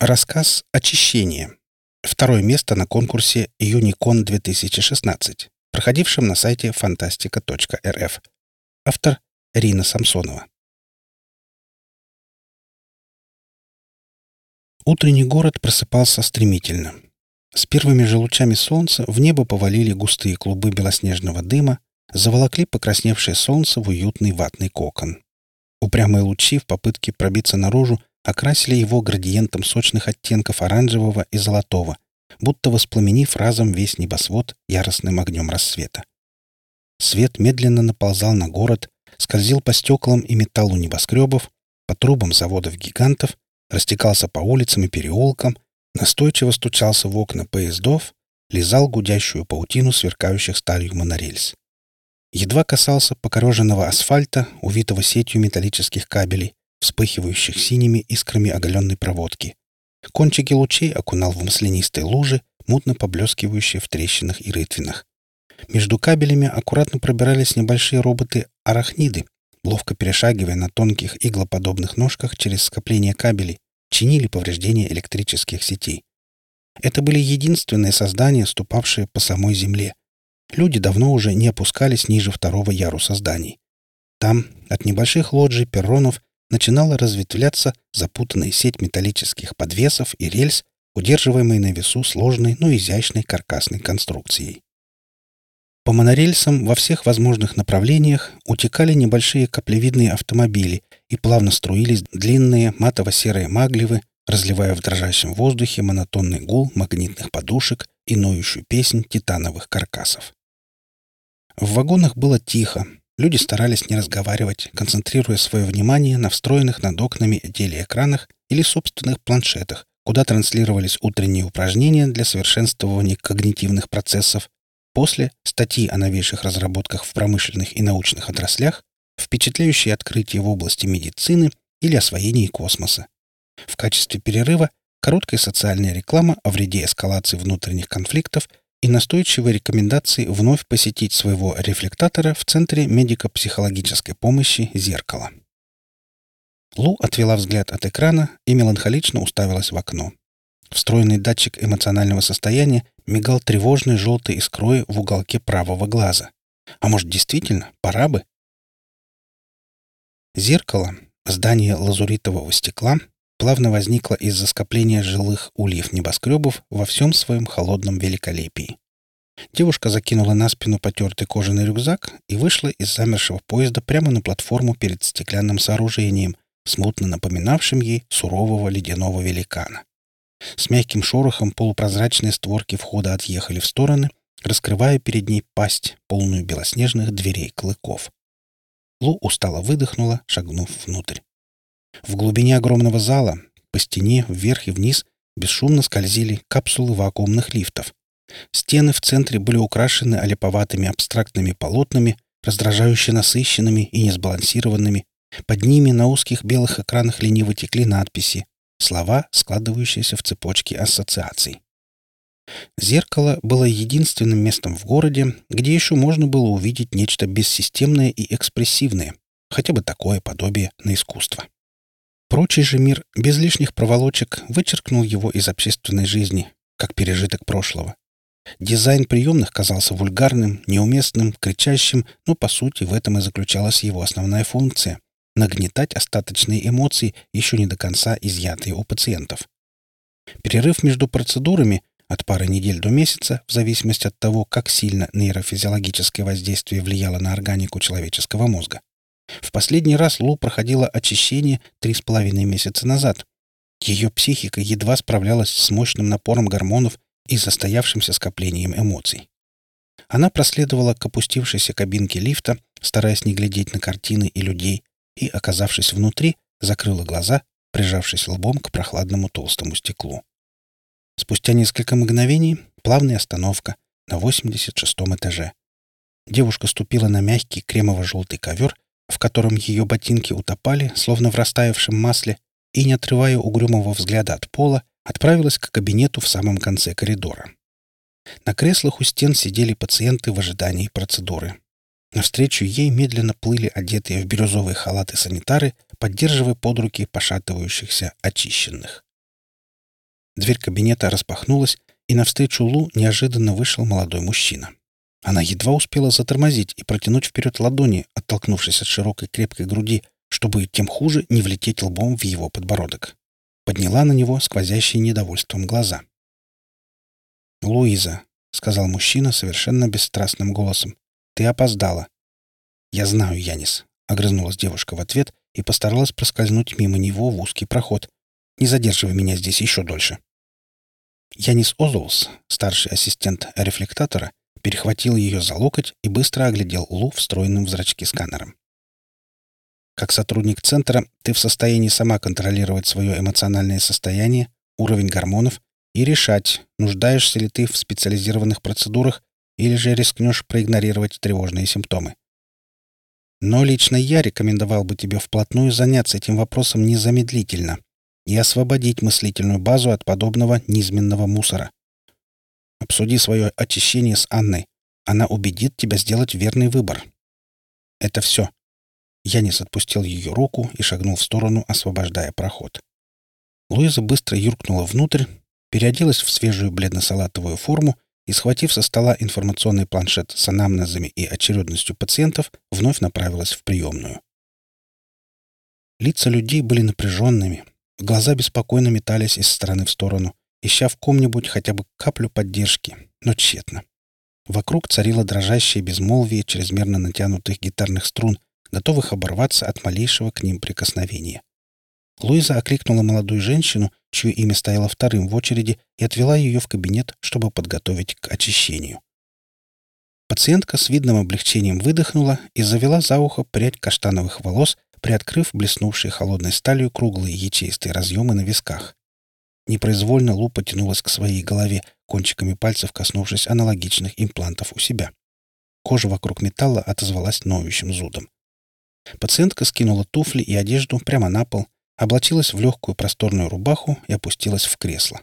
Рассказ «Очищение». Второе место на конкурсе «Юникон 2016», проходившем на сайте фантастика.рф. Автор Рина Самсонова. Утренний город просыпался стремительно. С первыми же лучами солнца в небо повалили густые клубы белоснежного дыма, заволокли покрасневшее солнце в уютный ватный кокон. Упрямые лучи в попытке пробиться наружу окрасили его градиентом сочных оттенков оранжевого и золотого, будто воспламенив разом весь небосвод яростным огнем рассвета. Свет медленно наползал на город, скользил по стеклам и металлу небоскребов, по трубам заводов-гигантов, растекался по улицам и переулкам, настойчиво стучался в окна поездов, лизал гудящую паутину сверкающих сталью монорельс. Едва касался покореженного асфальта, увитого сетью металлических кабелей, вспыхивающих синими искрами оголенной проводки. Кончики лучей окунал в маслянистые лужи, мутно поблескивающие в трещинах и рытвинах. Между кабелями аккуратно пробирались небольшие роботы-арахниды, ловко перешагивая на тонких иглоподобных ножках через скопление кабелей, чинили повреждения электрических сетей. Это были единственные создания, ступавшие по самой земле. Люди давно уже не опускались ниже второго яруса зданий. Там, от небольших лоджий перронов, начинала разветвляться запутанная сеть металлических подвесов и рельс, удерживаемые на весу сложной, но изящной каркасной конструкцией. По монорельсам во всех возможных направлениях утекали небольшие каплевидные автомобили и плавно струились длинные матово-серые маглевы, разливая в дрожащем воздухе монотонный гул магнитных подушек и ноющую песнь титановых каркасов. В вагонах было тихо, Люди старались не разговаривать, концентрируя свое внимание на встроенных над окнами телеэкранах или собственных планшетах, куда транслировались утренние упражнения для совершенствования когнитивных процессов, после — статьи о новейших разработках в промышленных и научных отраслях, впечатляющие открытия в области медицины или освоения космоса. В качестве перерыва — короткая социальная реклама о вреде эскалации внутренних конфликтов — и настойчивые рекомендации вновь посетить своего рефлектатора в Центре медико-психологической помощи «Зеркало». Лу отвела взгляд от экрана и меланхолично уставилась в окно. Встроенный датчик эмоционального состояния мигал тревожной желтой искрой в уголке правого глаза. А может, действительно, пора бы? Зеркало, здание лазуритового стекла, плавно возникла из-за скопления жилых ульев небоскребов во всем своем холодном великолепии. Девушка закинула на спину потертый кожаный рюкзак и вышла из замершего поезда прямо на платформу перед стеклянным сооружением, смутно напоминавшим ей сурового ледяного великана. С мягким шорохом полупрозрачные створки входа отъехали в стороны, раскрывая перед ней пасть, полную белоснежных дверей клыков. Лу устало выдохнула, шагнув внутрь. В глубине огромного зала, по стене, вверх и вниз, бесшумно скользили капсулы вакуумных лифтов. Стены в центре были украшены олиповатыми абстрактными полотнами, раздражающе насыщенными и несбалансированными. Под ними на узких белых экранах лениво текли надписи, слова, складывающиеся в цепочки ассоциаций. Зеркало было единственным местом в городе, где еще можно было увидеть нечто бессистемное и экспрессивное, хотя бы такое подобие на искусство. Прочий же мир без лишних проволочек вычеркнул его из общественной жизни, как пережиток прошлого. Дизайн приемных казался вульгарным, неуместным, кричащим, но, по сути, в этом и заключалась его основная функция — нагнетать остаточные эмоции, еще не до конца изъятые у пациентов. Перерыв между процедурами от пары недель до месяца, в зависимости от того, как сильно нейрофизиологическое воздействие влияло на органику человеческого мозга, в последний раз Лу проходила очищение три с половиной месяца назад. Ее психика едва справлялась с мощным напором гормонов и застоявшимся скоплением эмоций. Она проследовала к опустившейся кабинке лифта, стараясь не глядеть на картины и людей, и, оказавшись внутри, закрыла глаза, прижавшись лбом к прохладному толстому стеклу. Спустя несколько мгновений плавная остановка на 86-м этаже. Девушка ступила на мягкий кремово-желтый ковер в котором ее ботинки утопали, словно в растаявшем масле, и, не отрывая угрюмого взгляда от пола, отправилась к кабинету в самом конце коридора. На креслах у стен сидели пациенты в ожидании процедуры. Навстречу ей медленно плыли одетые в бирюзовые халаты санитары, поддерживая под руки пошатывающихся очищенных. Дверь кабинета распахнулась, и навстречу Лу неожиданно вышел молодой мужчина. Она едва успела затормозить и протянуть вперед ладони, оттолкнувшись от широкой крепкой груди, чтобы тем хуже не влететь лбом в его подбородок. Подняла на него сквозящие недовольством глаза. «Луиза», — сказал мужчина совершенно бесстрастным голосом, — «ты опоздала». «Я знаю, Янис», — огрызнулась девушка в ответ и постаралась проскользнуть мимо него в узкий проход. «Не задерживай меня здесь еще дольше». Янис Озоус, старший ассистент рефлектатора, перехватил ее за локоть и быстро оглядел Лу встроенным в зрачки сканером. Как сотрудник центра ты в состоянии сама контролировать свое эмоциональное состояние, уровень гормонов и решать, нуждаешься ли ты в специализированных процедурах или же рискнешь проигнорировать тревожные симптомы. Но лично я рекомендовал бы тебе вплотную заняться этим вопросом незамедлительно и освободить мыслительную базу от подобного низменного мусора. Обсуди свое очищение с Анной. Она убедит тебя сделать верный выбор. Это все. Янис отпустил ее руку и шагнул в сторону, освобождая проход. Луиза быстро юркнула внутрь, переоделась в свежую бледно-салатовую форму и, схватив со стола информационный планшет с анамнезами и очередностью пациентов, вновь направилась в приемную. Лица людей были напряженными, глаза беспокойно метались из стороны в сторону, ища в ком-нибудь хотя бы каплю поддержки, но тщетно. Вокруг царило дрожащее безмолвие чрезмерно натянутых гитарных струн, готовых оборваться от малейшего к ним прикосновения. Луиза окликнула молодую женщину, чье имя стояло вторым в очереди, и отвела ее в кабинет, чтобы подготовить к очищению. Пациентка с видным облегчением выдохнула и завела за ухо прядь каштановых волос, приоткрыв блеснувшие холодной сталью круглые ячеистые разъемы на висках. Непроизвольно Лу потянулась к своей голове, кончиками пальцев коснувшись аналогичных имплантов у себя. Кожа вокруг металла отозвалась ноющим зудом. Пациентка скинула туфли и одежду прямо на пол, облачилась в легкую просторную рубаху и опустилась в кресло.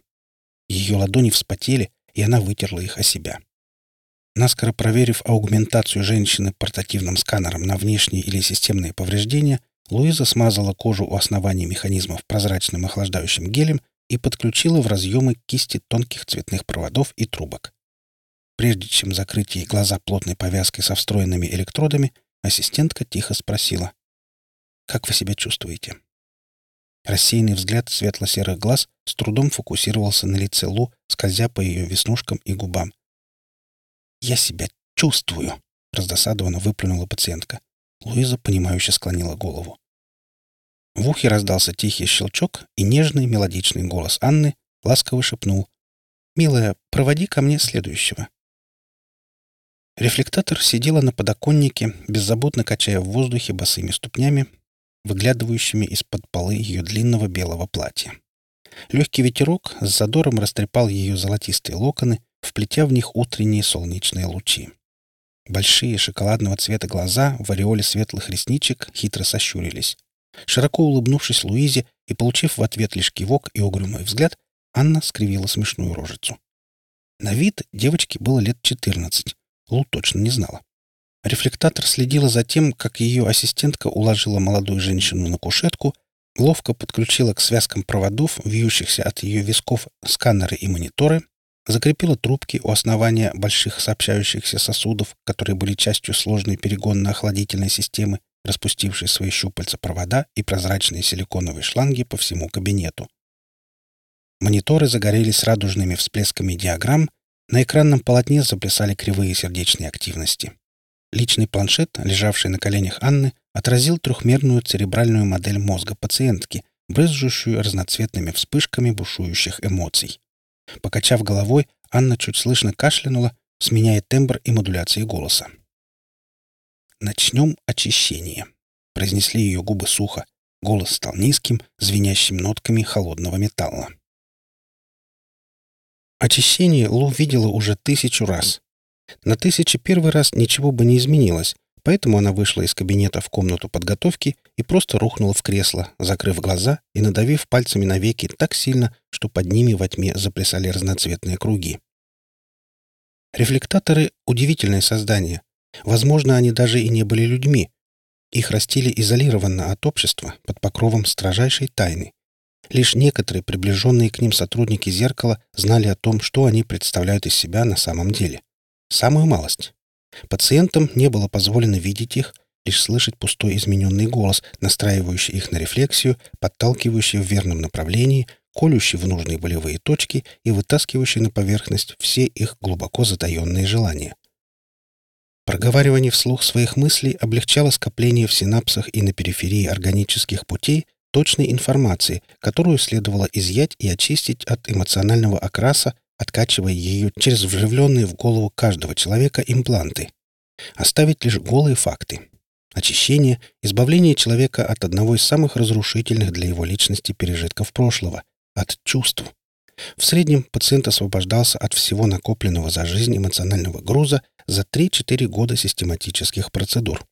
Ее ладони вспотели, и она вытерла их о себя. Наскоро проверив аугментацию женщины портативным сканером на внешние или системные повреждения, Луиза смазала кожу у основания механизмов прозрачным охлаждающим гелем и подключила в разъемы кисти тонких цветных проводов и трубок. Прежде чем закрыть ей глаза плотной повязкой со встроенными электродами, Ассистентка тихо спросила. «Как вы себя чувствуете?» Рассеянный взгляд светло-серых глаз с трудом фокусировался на лице Лу, скользя по ее веснушкам и губам. «Я себя чувствую!» — раздосадованно выплюнула пациентка. Луиза, понимающе склонила голову. В ухе раздался тихий щелчок, и нежный мелодичный голос Анны ласково шепнул. «Милая, проводи ко мне следующего». Рефлектатор сидела на подоконнике, беззаботно качая в воздухе босыми ступнями, выглядывающими из-под полы ее длинного белого платья. Легкий ветерок с задором растрепал ее золотистые локоны, вплетя в них утренние солнечные лучи. Большие шоколадного цвета глаза в ореоле светлых ресничек хитро сощурились. Широко улыбнувшись Луизе и получив в ответ лишь кивок и угрюмый взгляд, Анна скривила смешную рожицу. На вид девочке было лет четырнадцать, Лу точно не знала. Рефлектатор следила за тем, как ее ассистентка уложила молодую женщину на кушетку, ловко подключила к связкам проводов, вьющихся от ее висков, сканеры и мониторы, закрепила трубки у основания больших сообщающихся сосудов, которые были частью сложной перегонно-охладительной системы, распустившей свои щупальца провода и прозрачные силиконовые шланги по всему кабинету. Мониторы загорелись радужными всплесками диаграмм, на экранном полотне заплясали кривые сердечные активности. Личный планшет, лежавший на коленях Анны, отразил трехмерную церебральную модель мозга пациентки, брызжущую разноцветными вспышками бушующих эмоций. Покачав головой, Анна чуть слышно кашлянула, сменяя тембр и модуляции голоса. «Начнем очищение», — произнесли ее губы сухо. Голос стал низким, звенящим нотками холодного металла. Очищение Лу видела уже тысячу раз. На тысячи первый раз ничего бы не изменилось, поэтому она вышла из кабинета в комнату подготовки и просто рухнула в кресло, закрыв глаза и надавив пальцами на веки так сильно, что под ними во тьме заплясали разноцветные круги. Рефлектаторы — удивительное создание. Возможно, они даже и не были людьми. Их растили изолированно от общества, под покровом строжайшей тайны. Лишь некоторые приближенные к ним сотрудники зеркала знали о том, что они представляют из себя на самом деле. Самую малость. Пациентам не было позволено видеть их, лишь слышать пустой измененный голос, настраивающий их на рефлексию, подталкивающий в верном направлении, колющий в нужные болевые точки и вытаскивающий на поверхность все их глубоко затаенные желания. Проговаривание вслух своих мыслей облегчало скопление в синапсах и на периферии органических путей точной информации, которую следовало изъять и очистить от эмоционального окраса, откачивая ее через вживленные в голову каждого человека импланты. Оставить лишь голые факты. Очищение, избавление человека от одного из самых разрушительных для его личности пережитков прошлого – от чувств. В среднем пациент освобождался от всего накопленного за жизнь эмоционального груза за 3-4 года систематических процедур.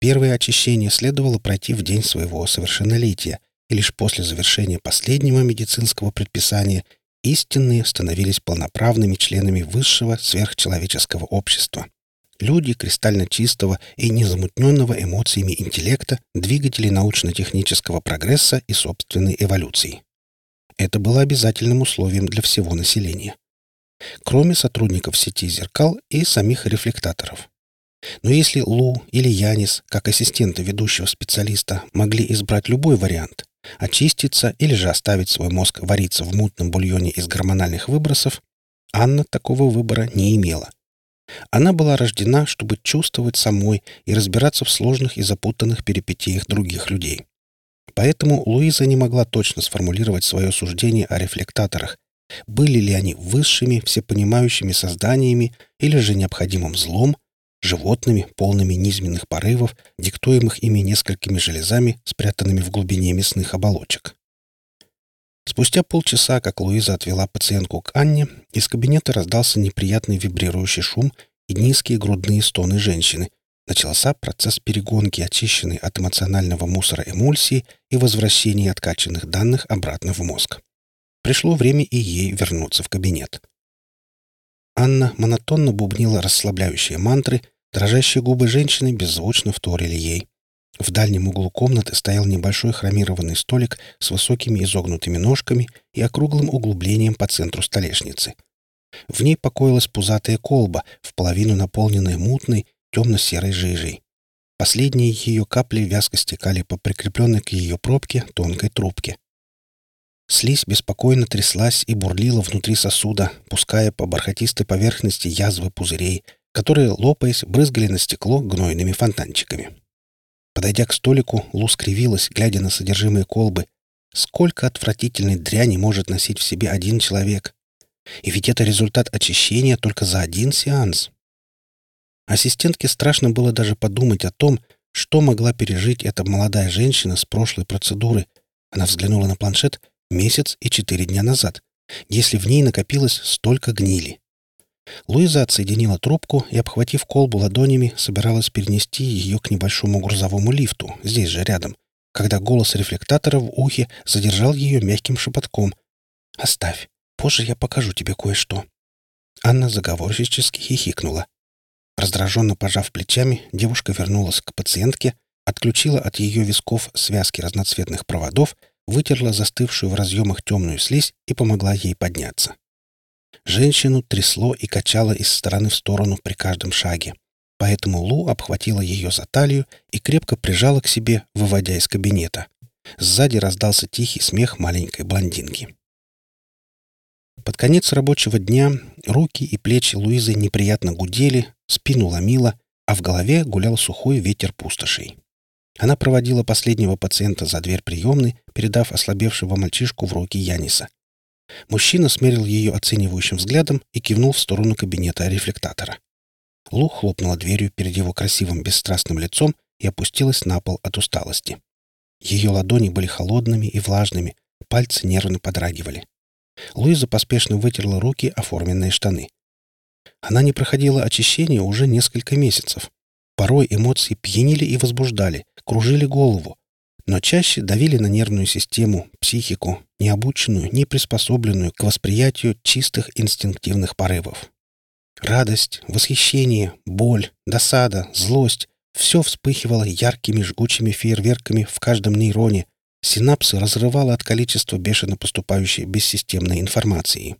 Первое очищение следовало пройти в день своего совершеннолетия, и лишь после завершения последнего медицинского предписания истинные становились полноправными членами высшего сверхчеловеческого общества. Люди кристально чистого и незамутненного эмоциями интеллекта, двигатели научно-технического прогресса и собственной эволюции. Это было обязательным условием для всего населения. Кроме сотрудников сети зеркал и самих рефлектаторов. Но если Лу или Янис, как ассистенты ведущего специалиста, могли избрать любой вариант, очиститься или же оставить свой мозг вариться в мутном бульоне из гормональных выбросов, Анна такого выбора не имела. Она была рождена, чтобы чувствовать самой и разбираться в сложных и запутанных перипетиях других людей. Поэтому Луиза не могла точно сформулировать свое суждение о рефлектаторах, были ли они высшими, всепонимающими созданиями или же необходимым злом, животными, полными низменных порывов, диктуемых ими несколькими железами, спрятанными в глубине мясных оболочек. Спустя полчаса, как Луиза отвела пациентку к Анне, из кабинета раздался неприятный вибрирующий шум и низкие грудные стоны женщины. Начался процесс перегонки, очищенной от эмоционального мусора эмульсии и возвращения откачанных данных обратно в мозг. Пришло время и ей вернуться в кабинет. Анна монотонно бубнила расслабляющие мантры, дрожащие губы женщины беззвучно вторили ей. В дальнем углу комнаты стоял небольшой хромированный столик с высокими изогнутыми ножками и округлым углублением по центру столешницы. В ней покоилась пузатая колба, в половину наполненная мутной, темно-серой жижей. Последние ее капли вязко стекали по прикрепленной к ее пробке тонкой трубке. Слизь беспокойно тряслась и бурлила внутри сосуда, пуская по бархатистой поверхности язвы пузырей, которые, лопаясь, брызгали на стекло гнойными фонтанчиками. Подойдя к столику, Лу скривилась, глядя на содержимое колбы. Сколько отвратительной дряни может носить в себе один человек? И ведь это результат очищения только за один сеанс. Ассистентке страшно было даже подумать о том, что могла пережить эта молодая женщина с прошлой процедуры. Она взглянула на планшет — месяц и четыре дня назад, если в ней накопилось столько гнили. Луиза отсоединила трубку и, обхватив колбу ладонями, собиралась перенести ее к небольшому грузовому лифту, здесь же рядом, когда голос рефлектатора в ухе задержал ее мягким шепотком. «Оставь, позже я покажу тебе кое-что». Анна заговорщически хихикнула. Раздраженно пожав плечами, девушка вернулась к пациентке, отключила от ее висков связки разноцветных проводов вытерла застывшую в разъемах темную слизь и помогла ей подняться. Женщину трясло и качало из стороны в сторону при каждом шаге. Поэтому Лу обхватила ее за талию и крепко прижала к себе, выводя из кабинета. Сзади раздался тихий смех маленькой блондинки. Под конец рабочего дня руки и плечи Луизы неприятно гудели, спину ломило, а в голове гулял сухой ветер пустошей. Она проводила последнего пациента за дверь приемной, передав ослабевшего мальчишку в руки Яниса. Мужчина смерил ее оценивающим взглядом и кивнул в сторону кабинета рефлектатора. Лу хлопнула дверью перед его красивым бесстрастным лицом и опустилась на пол от усталости. Ее ладони были холодными и влажными, пальцы нервно подрагивали. Луиза поспешно вытерла руки о форменные штаны. Она не проходила очищение уже несколько месяцев. Порой эмоции пьянили и возбуждали, кружили голову, но чаще давили на нервную систему, психику, необученную, не приспособленную к восприятию чистых инстинктивных порывов. Радость, восхищение, боль, досада, злость — все вспыхивало яркими жгучими фейерверками в каждом нейроне, Синапсы разрывало от количества бешено поступающей бессистемной информации.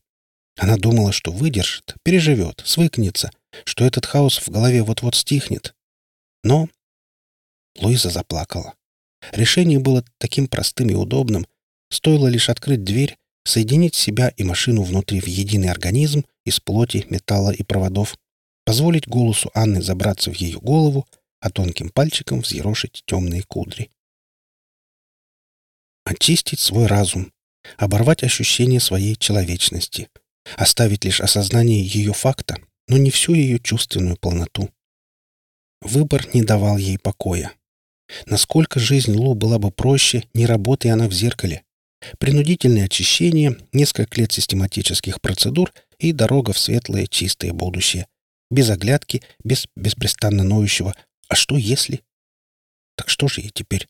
Она думала, что выдержит, переживет, свыкнется, что этот хаос в голове вот-вот стихнет. Но Луиза заплакала. Решение было таким простым и удобным. Стоило лишь открыть дверь, соединить себя и машину внутри в единый организм из плоти, металла и проводов, позволить голосу Анны забраться в ее голову, а тонким пальчиком взъерошить темные кудри. Очистить свой разум, оборвать ощущение своей человечности, оставить лишь осознание ее факта, но не всю ее чувственную полноту. Выбор не давал ей покоя. Насколько жизнь Лу была бы проще, не работая она в зеркале. Принудительное очищение, несколько лет систематических процедур и дорога в светлое чистое будущее. Без оглядки, без беспрестанно ноющего «А что если?» Так что же ей теперь?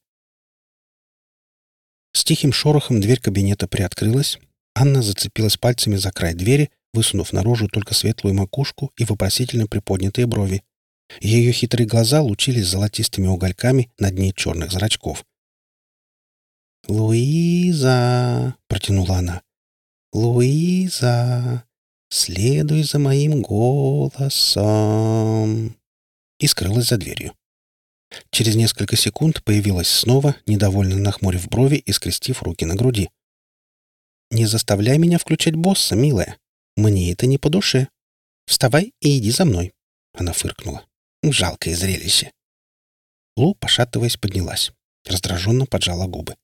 С тихим шорохом дверь кабинета приоткрылась. Анна зацепилась пальцами за край двери, высунув наружу только светлую макушку и вопросительно приподнятые брови. Ее хитрые глаза лучились золотистыми угольками на дне черных зрачков. «Луиза!» — протянула она. «Луиза! Следуй за моим голосом!» И скрылась за дверью. Через несколько секунд появилась снова, недовольно нахмурив брови и скрестив руки на груди. «Не заставляй меня включать босса, милая. Мне это не по душе. Вставай и иди за мной!» Она фыркнула. Жалкое зрелище. Лу, пошатываясь, поднялась. Раздраженно поджала губы.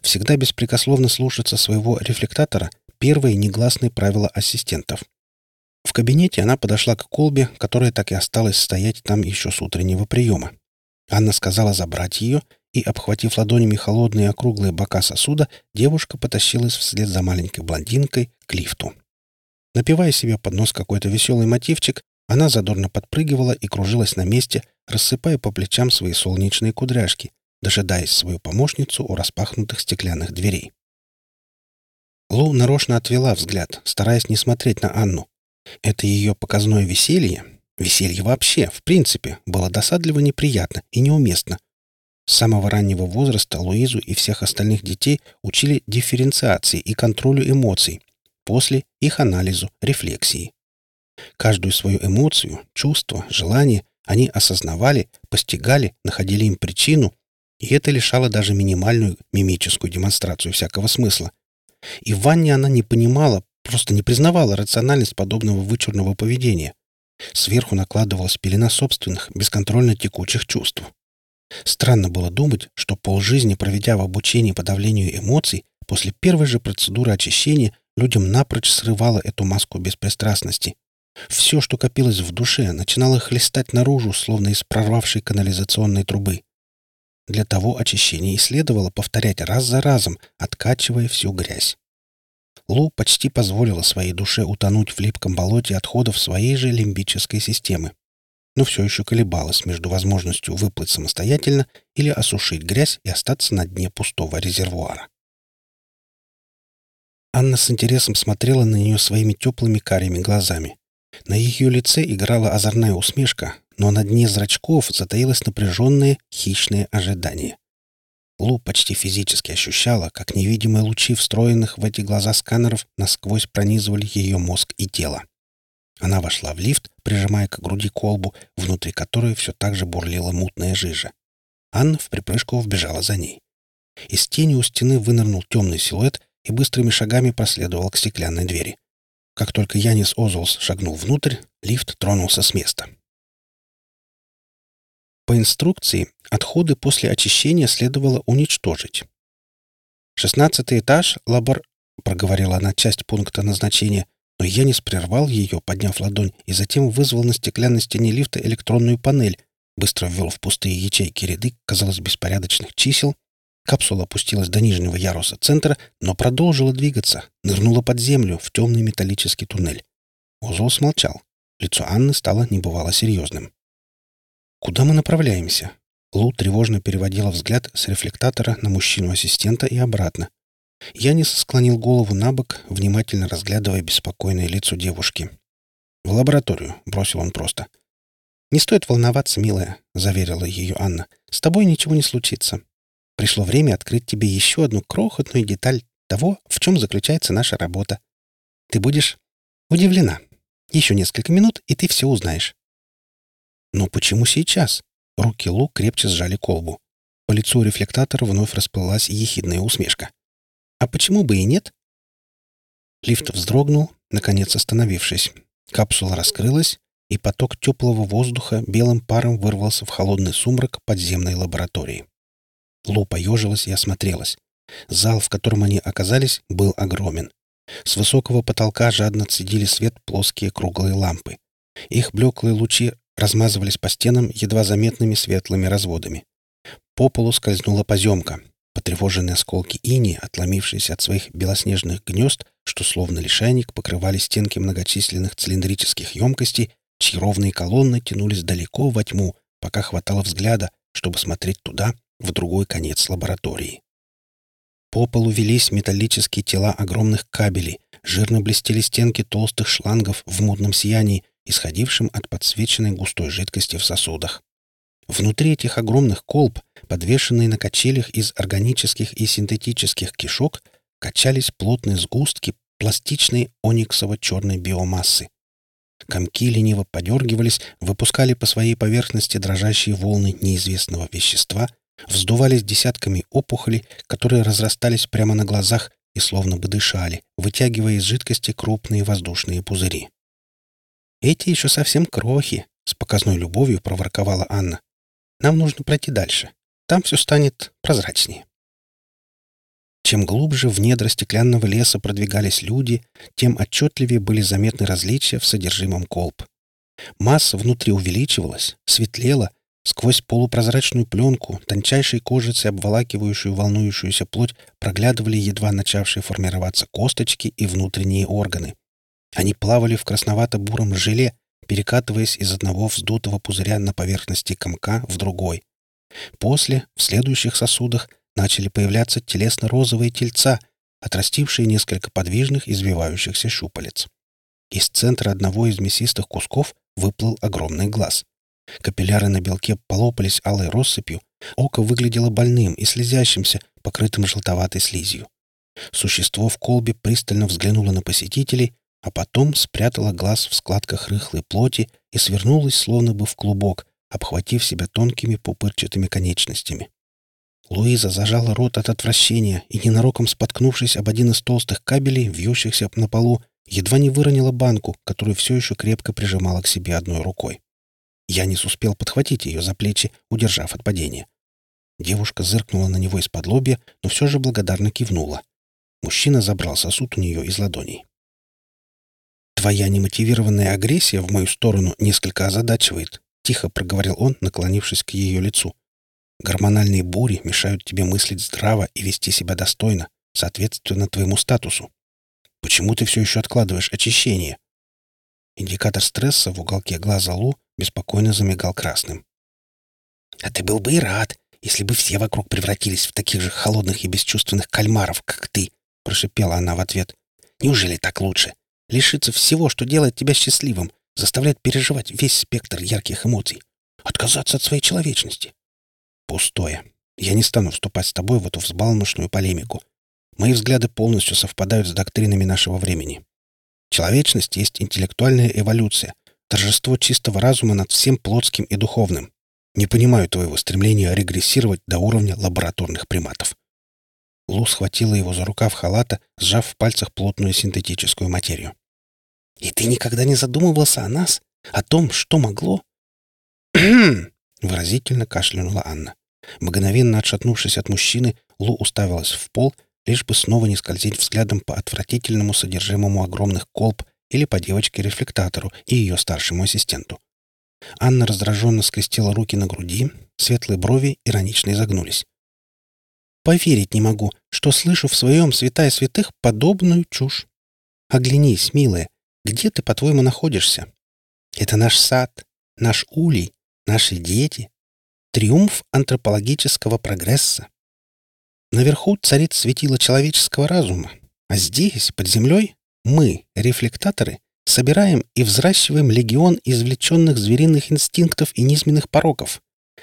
Всегда беспрекословно слушаться своего рефлектатора — первое негласное правило ассистентов. В кабинете она подошла к колбе, которая так и осталась стоять там еще с утреннего приема. Анна сказала забрать ее, и, обхватив ладонями холодные округлые бока сосуда, девушка потащилась вслед за маленькой блондинкой к лифту. Напивая себе под нос какой-то веселый мотивчик, она задорно подпрыгивала и кружилась на месте, рассыпая по плечам свои солнечные кудряшки, дожидаясь свою помощницу у распахнутых стеклянных дверей. Лу нарочно отвела взгляд, стараясь не смотреть на Анну. Это ее показное веселье, веселье вообще, в принципе, было досадливо неприятно и неуместно. С самого раннего возраста Луизу и всех остальных детей учили дифференциации и контролю эмоций, после — их анализу, рефлексии. Каждую свою эмоцию, чувство, желание они осознавали, постигали, находили им причину, и это лишало даже минимальную мимическую демонстрацию всякого смысла. И в ванне она не понимала, просто не признавала рациональность подобного вычурного поведения. Сверху накладывалась пелена собственных, бесконтрольно текучих чувств. Странно было думать, что полжизни, проведя в обучении подавлению эмоций, после первой же процедуры очищения людям напрочь срывало эту маску беспристрастности. Все, что копилось в душе, начинало хлестать наружу, словно из прорвавшей канализационной трубы. Для того очищения и следовало повторять раз за разом, откачивая всю грязь. Лу почти позволила своей душе утонуть в липком болоте отходов своей же лимбической системы, но все еще колебалась между возможностью выплыть самостоятельно или осушить грязь и остаться на дне пустого резервуара. Анна с интересом смотрела на нее своими теплыми карими глазами. На ее лице играла озорная усмешка, но на дне зрачков затаилось напряженное, хищное ожидание. Лу почти физически ощущала, как невидимые лучи встроенных в эти глаза сканеров насквозь пронизывали ее мозг и тело. Она вошла в лифт, прижимая к груди колбу, внутри которой все так же бурлила мутная жижа. Анна в припрыжку вбежала за ней. Из тени у стены вынырнул темный силуэт и быстрыми шагами проследовал к стеклянной двери. Как только Янис Озулс шагнул внутрь, лифт тронулся с места. По инструкции, отходы после очищения следовало уничтожить. «Шестнадцатый этаж, лабор...» — проговорила она часть пункта назначения, но Янис прервал ее, подняв ладонь, и затем вызвал на стеклянной стене лифта электронную панель, быстро ввел в пустые ячейки ряды, казалось, беспорядочных чисел, Капсула опустилась до нижнего яруса центра, но продолжила двигаться, нырнула под землю в темный металлический туннель. Озол смолчал. Лицо Анны стало небывало серьезным. «Куда мы направляемся?» Лу тревожно переводила взгляд с рефлектатора на мужчину-ассистента и обратно. Янис склонил голову на бок, внимательно разглядывая беспокойное лицо девушки. «В лабораторию», — бросил он просто. «Не стоит волноваться, милая», — заверила ее Анна. «С тобой ничего не случится. Пришло время открыть тебе еще одну крохотную деталь того, в чем заключается наша работа. Ты будешь удивлена. Еще несколько минут, и ты все узнаешь. Но почему сейчас? Руки Лу крепче сжали колбу. По лицу рефлектатора вновь расплылась ехидная усмешка. А почему бы и нет? Лифт вздрогнул, наконец остановившись. Капсула раскрылась, и поток теплого воздуха белым паром вырвался в холодный сумрак подземной лаборатории. Лу поежилась и осмотрелась. Зал, в котором они оказались, был огромен. С высокого потолка жадно цедили свет плоские круглые лампы. Их блеклые лучи размазывались по стенам едва заметными светлыми разводами. По полу скользнула поземка. Потревоженные осколки ини, отломившиеся от своих белоснежных гнезд, что словно лишайник покрывали стенки многочисленных цилиндрических емкостей, чьи ровные колонны тянулись далеко во тьму, пока хватало взгляда, чтобы смотреть туда, в другой конец лаборатории. По полу велись металлические тела огромных кабелей, жирно блестели стенки толстых шлангов в мутном сиянии, исходившем от подсвеченной густой жидкости в сосудах. Внутри этих огромных колб, подвешенные на качелях из органических и синтетических кишок, качались плотные сгустки пластичной ониксово-черной биомассы. Комки лениво подергивались, выпускали по своей поверхности дрожащие волны неизвестного вещества, вздувались десятками опухолей, которые разрастались прямо на глазах и словно бы дышали, вытягивая из жидкости крупные воздушные пузыри. «Эти еще совсем крохи», — с показной любовью проворковала Анна. «Нам нужно пройти дальше. Там все станет прозрачнее». Чем глубже в недра стеклянного леса продвигались люди, тем отчетливее были заметны различия в содержимом колб. Масса внутри увеличивалась, светлела, сквозь полупрозрачную пленку, тончайшей кожицей обволакивающую волнующуюся плоть, проглядывали едва начавшие формироваться косточки и внутренние органы. Они плавали в красновато-буром желе, перекатываясь из одного вздутого пузыря на поверхности комка в другой. После, в следующих сосудах, начали появляться телесно-розовые тельца, отрастившие несколько подвижных извивающихся щупалец. Из центра одного из мясистых кусков выплыл огромный глаз. Капилляры на белке полопались алой россыпью, око выглядело больным и слезящимся, покрытым желтоватой слизью. Существо в колбе пристально взглянуло на посетителей, а потом спрятало глаз в складках рыхлой плоти и свернулось словно бы в клубок, обхватив себя тонкими пупырчатыми конечностями. Луиза зажала рот от отвращения и, ненароком споткнувшись об один из толстых кабелей, вьющихся на полу, едва не выронила банку, которую все еще крепко прижимала к себе одной рукой. Янис успел подхватить ее за плечи, удержав от падения. Девушка зыркнула на него из-под лобья, но все же благодарно кивнула. Мужчина забрал сосуд у нее из ладоней. «Твоя немотивированная агрессия в мою сторону несколько озадачивает», — тихо проговорил он, наклонившись к ее лицу. Гормональные бури мешают тебе мыслить здраво и вести себя достойно, соответственно твоему статусу. Почему ты все еще откладываешь очищение? Индикатор стресса в уголке глаза Лу беспокойно замигал красным. «А ты был бы и рад, если бы все вокруг превратились в таких же холодных и бесчувственных кальмаров, как ты», — прошипела она в ответ. «Неужели так лучше? Лишиться всего, что делает тебя счастливым, заставляет переживать весь спектр ярких эмоций, отказаться от своей человечности. Пустое. Я не стану вступать с тобой в эту взбалмошную полемику. Мои взгляды полностью совпадают с доктринами нашего времени. Человечность есть интеллектуальная эволюция, торжество чистого разума над всем плотским и духовным. Не понимаю твоего стремления регрессировать до уровня лабораторных приматов. Лу схватила его за рукав халата, сжав в пальцах плотную синтетическую материю. «И ты никогда не задумывался о нас? О том, что могло?» Выразительно кашлянула Анна. Мгновенно отшатнувшись от мужчины, Лу уставилась в пол, лишь бы снова не скользить взглядом по отвратительному содержимому огромных колб или по девочке-рефлектатору и ее старшему ассистенту. Анна раздраженно скрестила руки на груди, светлые брови иронично изогнулись. «Поверить не могу, что слышу в своем святая святых подобную чушь. Оглянись, милая, где ты, по-твоему, находишься? Это наш сад, наш улей, наши дети, триумф антропологического прогресса. Наверху царит светило человеческого разума, а здесь, под землей, мы, рефлектаторы, собираем и взращиваем легион извлеченных звериных инстинктов и низменных пороков,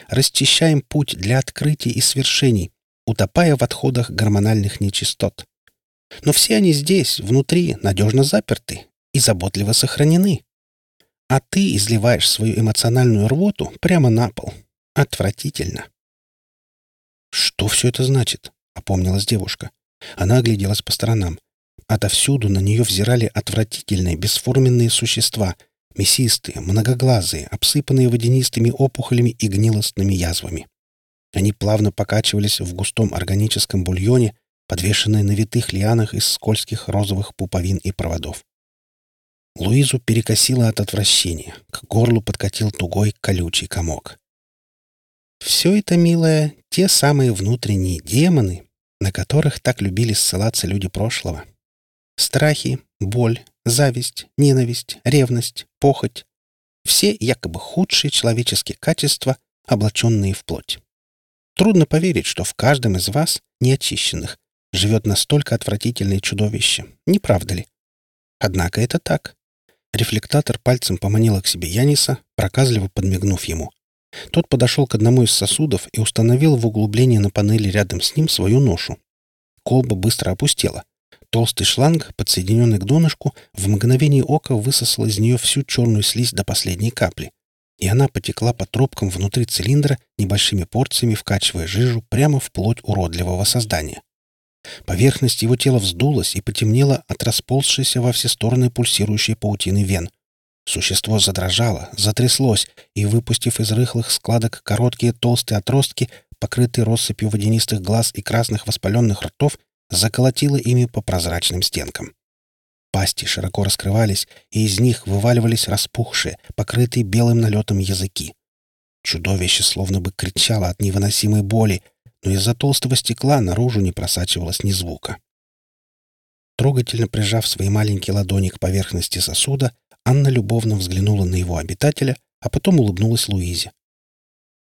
расчищаем путь для открытий и свершений, утопая в отходах гормональных нечистот. Но все они здесь, внутри, надежно заперты и заботливо сохранены. А ты изливаешь свою эмоциональную рвоту прямо на пол. Отвратительно. «Что все это значит?» — опомнилась девушка. Она огляделась по сторонам. Отовсюду на нее взирали отвратительные, бесформенные существа, мясистые, многоглазые, обсыпанные водянистыми опухолями и гнилостными язвами. Они плавно покачивались в густом органическом бульоне, подвешенные на витых лианах из скользких розовых пуповин и проводов. Луизу перекосило от отвращения. К горлу подкатил тугой колючий комок. Все это, милая, те самые внутренние демоны, на которых так любили ссылаться люди прошлого. Страхи, боль, зависть, ненависть, ревность, похоть — все якобы худшие человеческие качества, облаченные в плоть. Трудно поверить, что в каждом из вас, неочищенных, живет настолько отвратительное чудовище, не правда ли? Однако это так. Рефлектатор пальцем поманила к себе Яниса, проказливо подмигнув ему. Тот подошел к одному из сосудов и установил в углублении на панели рядом с ним свою ношу. Колба быстро опустела. Толстый шланг, подсоединенный к донышку, в мгновение ока высосал из нее всю черную слизь до последней капли. И она потекла по трубкам внутри цилиндра, небольшими порциями вкачивая жижу прямо в плоть уродливого создания. Поверхность его тела вздулась и потемнела от расползшейся во все стороны пульсирующей паутины вен. Существо задрожало, затряслось, и, выпустив из рыхлых складок короткие толстые отростки, покрытые россыпью водянистых глаз и красных воспаленных ртов, заколотило ими по прозрачным стенкам. Пасти широко раскрывались, и из них вываливались распухшие, покрытые белым налетом языки. Чудовище словно бы кричало от невыносимой боли, но из-за толстого стекла наружу не просачивалось ни звука. Трогательно прижав свои маленькие ладони к поверхности сосуда, Анна любовно взглянула на его обитателя, а потом улыбнулась Луизе.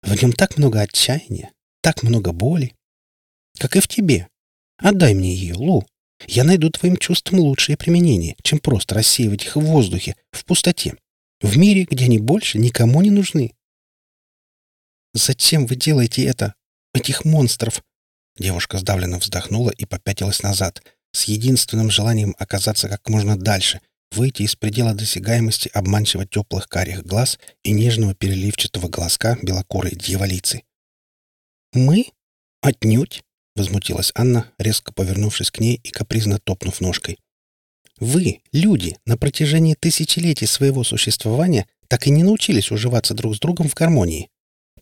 «В нем так много отчаяния, так много боли. Как и в тебе. Отдай мне ее, Лу. Я найду твоим чувствам лучшее применение, чем просто рассеивать их в воздухе, в пустоте, в мире, где они больше никому не нужны». «Зачем вы делаете это? Этих монстров?» Девушка сдавленно вздохнула и попятилась назад, с единственным желанием оказаться как можно дальше, выйти из предела досягаемости обманчиво теплых карих глаз и нежного переливчатого глазка белокурой дьяволицы. «Мы? Отнюдь!» — возмутилась Анна, резко повернувшись к ней и капризно топнув ножкой. «Вы, люди, на протяжении тысячелетий своего существования так и не научились уживаться друг с другом в гармонии.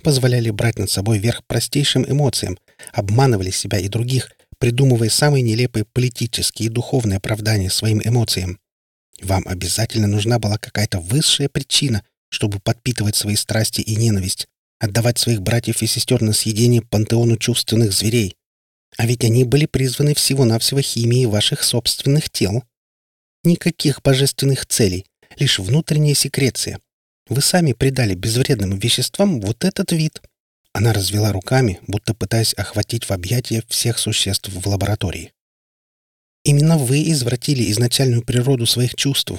Позволяли брать над собой верх простейшим эмоциям, обманывали себя и других, придумывая самые нелепые политические и духовные оправдания своим эмоциям. Вам обязательно нужна была какая-то высшая причина, чтобы подпитывать свои страсти и ненависть, отдавать своих братьев и сестер на съедение пантеону чувственных зверей. А ведь они были призваны всего-навсего химией ваших собственных тел. Никаких божественных целей, лишь внутренняя секреция. Вы сами придали безвредным веществам вот этот вид. Она развела руками, будто пытаясь охватить в объятия всех существ в лаборатории. Именно вы извратили изначальную природу своих чувств.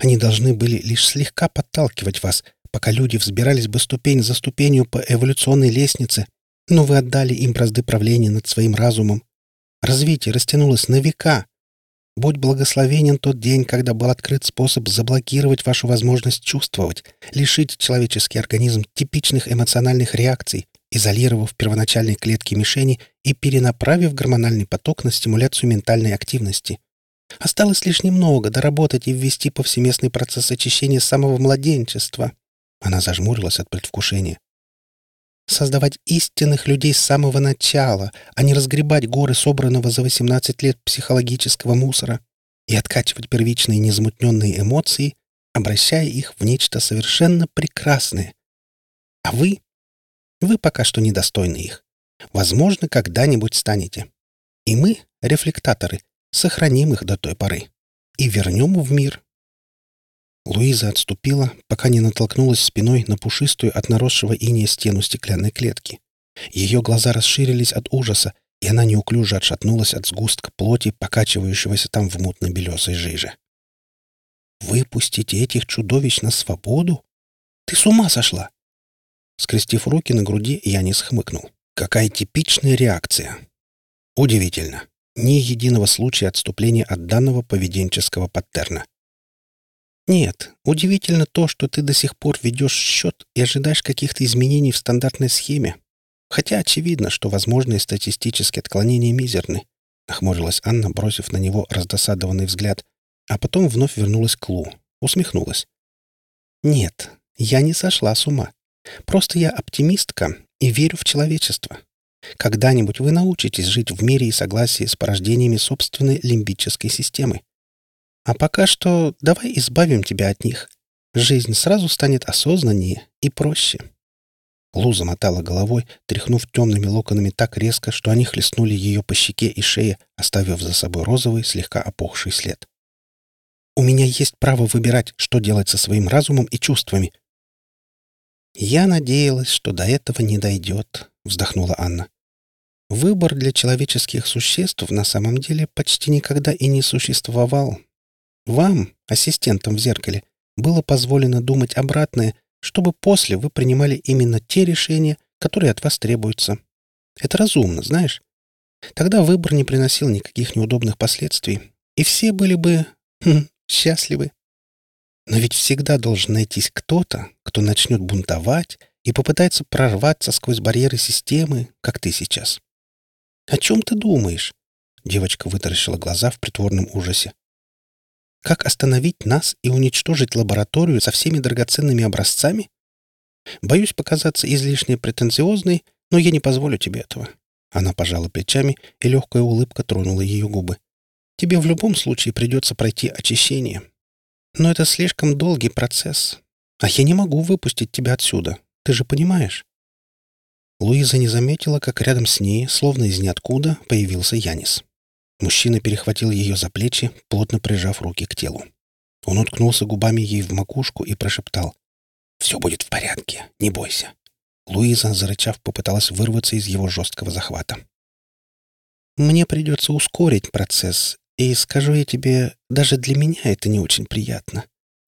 Они должны были лишь слегка подталкивать вас, пока люди взбирались бы ступень за ступенью по эволюционной лестнице, но вы отдали им бразды правления над своим разумом. Развитие растянулось на века. Будь благословенен тот день, когда был открыт способ заблокировать вашу возможность чувствовать, лишить человеческий организм типичных эмоциональных реакций, изолировав первоначальные клетки мишени и перенаправив гормональный поток на стимуляцию ментальной активности. Осталось лишь немного доработать и ввести повсеместный процесс очищения самого младенчества. Она зажмурилась от предвкушения. Создавать истинных людей с самого начала, а не разгребать горы собранного за 18 лет психологического мусора и откачивать первичные незамутненные эмоции, обращая их в нечто совершенно прекрасное. А вы вы пока что недостойны их. Возможно, когда-нибудь станете. И мы, рефлектаторы, сохраним их до той поры и вернем в мир. Луиза отступила, пока не натолкнулась спиной на пушистую от наросшего иния стену стеклянной клетки. Ее глаза расширились от ужаса, и она неуклюже отшатнулась от сгустка плоти, покачивающегося там в мутно-белесой жиже. «Выпустите этих чудовищ на свободу? Ты с ума сошла! Скрестив руки на груди, я не схмыкнул. Какая типичная реакция. Удивительно. Ни единого случая отступления от данного поведенческого паттерна. Нет, удивительно то, что ты до сих пор ведешь счет и ожидаешь каких-то изменений в стандартной схеме. Хотя очевидно, что возможные статистические отклонения мизерны. Нахмурилась Анна, бросив на него раздосадованный взгляд, а потом вновь вернулась к Лу. Усмехнулась. «Нет, я не сошла с ума. Просто я оптимистка и верю в человечество. Когда-нибудь вы научитесь жить в мире и согласии с порождениями собственной лимбической системы. А пока что давай избавим тебя от них. Жизнь сразу станет осознаннее и проще». Лу замотала головой, тряхнув темными локонами так резко, что они хлестнули ее по щеке и шее, оставив за собой розовый, слегка опухший след. «У меня есть право выбирать, что делать со своим разумом и чувствами». «Я надеялась, что до этого не дойдет», — вздохнула Анна. «Выбор для человеческих существ на самом деле почти никогда и не существовал. Вам, ассистентам в зеркале, было позволено думать обратное, чтобы после вы принимали именно те решения, которые от вас требуются. Это разумно, знаешь? Тогда выбор не приносил никаких неудобных последствий, и все были бы хм, счастливы. Но ведь всегда должен найтись кто-то, кто начнет бунтовать и попытается прорваться сквозь барьеры системы, как ты сейчас. «О чем ты думаешь?» Девочка вытаращила глаза в притворном ужасе. Как остановить нас и уничтожить лабораторию со всеми драгоценными образцами? Боюсь показаться излишне претенциозной, но я не позволю тебе этого. Она пожала плечами, и легкая улыбка тронула ее губы. Тебе в любом случае придется пройти очищение. Но это слишком долгий процесс. А я не могу выпустить тебя отсюда. Ты же понимаешь?» Луиза не заметила, как рядом с ней, словно из ниоткуда, появился Янис. Мужчина перехватил ее за плечи, плотно прижав руки к телу. Он уткнулся губами ей в макушку и прошептал. «Все будет в порядке, не бойся». Луиза, зарычав, попыталась вырваться из его жесткого захвата. «Мне придется ускорить процесс, и, скажу я тебе, даже для меня это не очень приятно».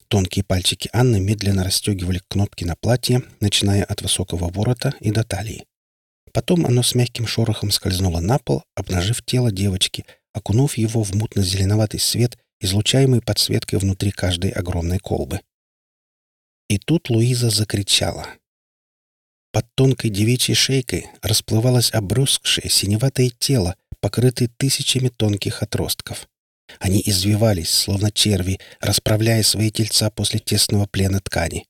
Тонкие пальчики Анны медленно расстегивали кнопки на платье, начиная от высокого ворота и до талии. Потом оно с мягким шорохом скользнуло на пол, обнажив тело девочки, окунув его в мутно-зеленоватый свет, излучаемый подсветкой внутри каждой огромной колбы. И тут Луиза закричала. Под тонкой девичьей шейкой расплывалось обрюзгшее синеватое тело, покрытое тысячами тонких отростков. Они извивались, словно черви, расправляя свои тельца после тесного плена ткани.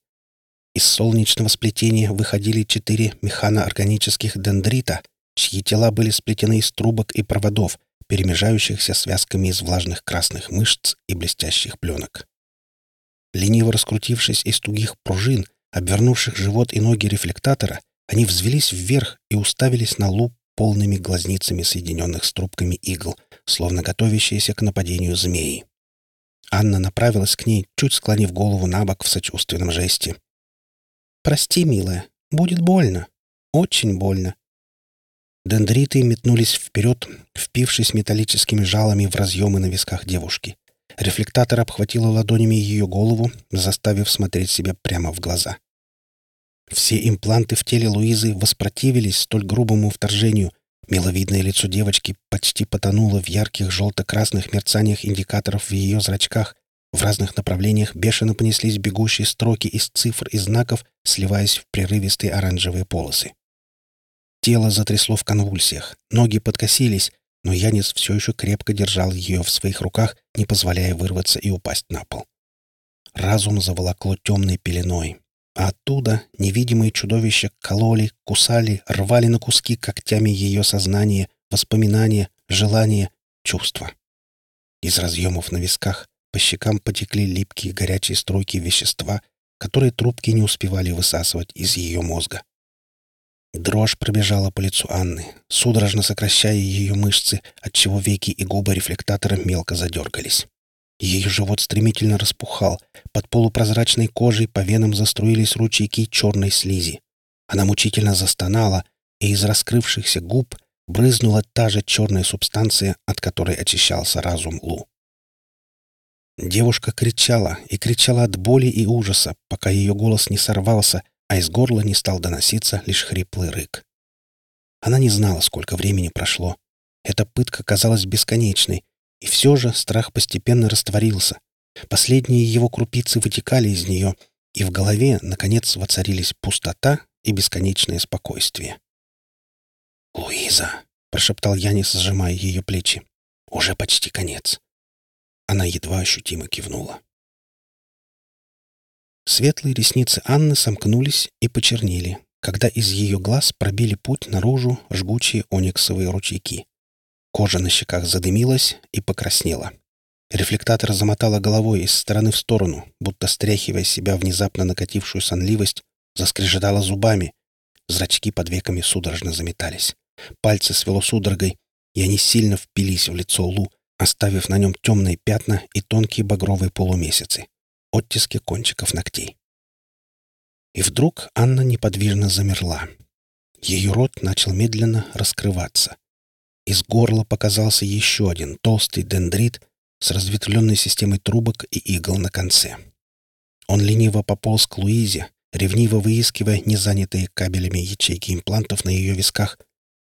Из солнечного сплетения выходили четыре механоорганических дендрита, чьи тела были сплетены из трубок и проводов, перемежающихся связками из влажных красных мышц и блестящих пленок. Лениво раскрутившись из тугих пружин, обвернувших живот и ноги рефлектатора, они взвелись вверх и уставились на луп полными глазницами, соединенных с трубками игл, словно готовящиеся к нападению змеи. Анна направилась к ней, чуть склонив голову на бок в сочувственном жесте. «Прости, милая, будет больно. Очень больно. Дендриты метнулись вперед, впившись металлическими жалами в разъемы на висках девушки. Рефлектатор обхватила ладонями ее голову, заставив смотреть себе прямо в глаза. Все импланты в теле Луизы воспротивились столь грубому вторжению. Миловидное лицо девочки почти потонуло в ярких желто-красных мерцаниях индикаторов в ее зрачках. В разных направлениях бешено понеслись бегущие строки из цифр и знаков, сливаясь в прерывистые оранжевые полосы. Тело затрясло в конвульсиях, ноги подкосились, но Янис все еще крепко держал ее в своих руках, не позволяя вырваться и упасть на пол. Разум заволокло темной пеленой, а оттуда невидимые чудовища кололи, кусали, рвали на куски когтями ее сознание, воспоминания, желания, чувства. Из разъемов на висках по щекам потекли липкие горячие струйки вещества, которые трубки не успевали высасывать из ее мозга. Дрожь пробежала по лицу Анны, судорожно сокращая ее мышцы, отчего веки и губы рефлектатора мелко задергались. Ее живот стремительно распухал, под полупрозрачной кожей по венам заструились ручейки черной слизи. Она мучительно застонала, и из раскрывшихся губ брызнула та же черная субстанция, от которой очищался разум Лу. Девушка кричала и кричала от боли и ужаса, пока ее голос не сорвался, а из горла не стал доноситься лишь хриплый рык. Она не знала, сколько времени прошло. Эта пытка казалась бесконечной, и все же страх постепенно растворился. Последние его крупицы вытекали из нее, и в голове, наконец, воцарились пустота и бесконечное спокойствие. «Луиза!» — прошептал Янис, сжимая ее плечи. «Уже почти конец». Она едва ощутимо кивнула. Светлые ресницы Анны сомкнулись и почернели, когда из ее глаз пробили путь наружу жгучие ониксовые ручейки. Кожа на щеках задымилась и покраснела. Рефлектатор замотала головой из стороны в сторону, будто стряхивая себя внезапно накатившую сонливость, заскрежетала зубами. Зрачки под веками судорожно заметались. Пальцы свело судорогой, и они сильно впились в лицо Лу, оставив на нем темные пятна и тонкие багровые полумесяцы, оттиски кончиков ногтей. И вдруг Анна неподвижно замерла. Ее рот начал медленно раскрываться. Из горла показался еще один толстый дендрит с разветвленной системой трубок и игл на конце. Он лениво пополз к Луизе, ревниво выискивая незанятые кабелями ячейки имплантов на ее висках.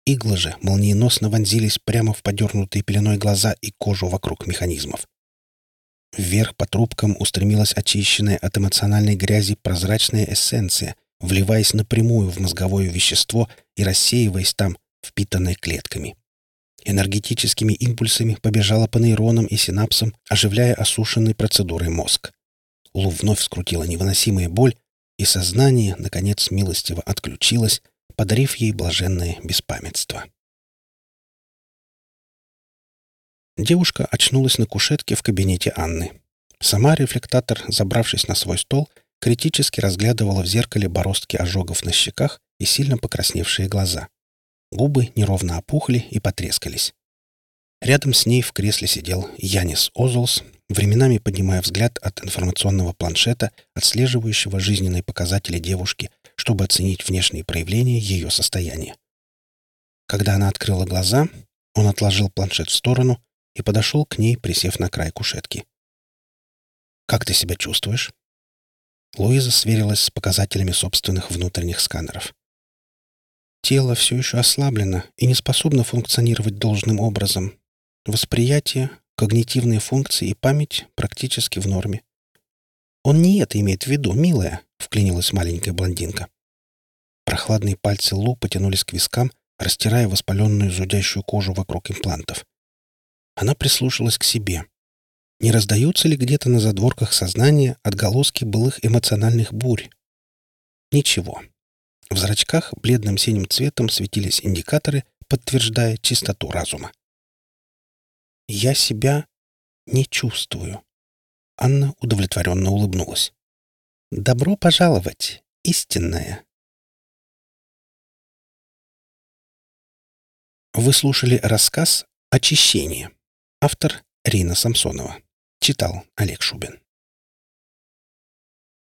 Иглы же молниеносно вонзились прямо в подернутые пеленой глаза и кожу вокруг механизмов. Вверх по трубкам устремилась очищенная от эмоциональной грязи прозрачная эссенция, вливаясь напрямую в мозговое вещество и рассеиваясь там, впитанной клетками. Энергетическими импульсами побежала по нейронам и синапсам, оживляя осушенный процедурой мозг. Лу вновь скрутила невыносимая боль, и сознание, наконец, милостиво отключилось, подарив ей блаженное беспамятство. Девушка очнулась на кушетке в кабинете Анны. Сама рефлектатор, забравшись на свой стол, критически разглядывала в зеркале бороздки ожогов на щеках и сильно покрасневшие глаза. Губы неровно опухли и потрескались. Рядом с ней в кресле сидел Янис Озолс, временами поднимая взгляд от информационного планшета, отслеживающего жизненные показатели девушки, чтобы оценить внешние проявления ее состояния. Когда она открыла глаза, он отложил планшет в сторону и подошел к ней, присев на край кушетки. «Как ты себя чувствуешь?» Луиза сверилась с показателями собственных внутренних сканеров. Тело все еще ослаблено и не способно функционировать должным образом. Восприятие, когнитивные функции и память практически в норме. «Он не это имеет в виду, милая», — вклинилась маленькая блондинка. Прохладные пальцы Лу потянулись к вискам, растирая воспаленную зудящую кожу вокруг имплантов. Она прислушалась к себе. Не раздаются ли где-то на задворках сознания отголоски былых эмоциональных бурь? Ничего. В зрачках бледным синим цветом светились индикаторы, подтверждая чистоту разума. «Я себя не чувствую». Анна удовлетворенно улыбнулась. «Добро пожаловать, истинная!» Вы слушали рассказ «Очищение». Автор Рина Самсонова. Читал Олег Шубин.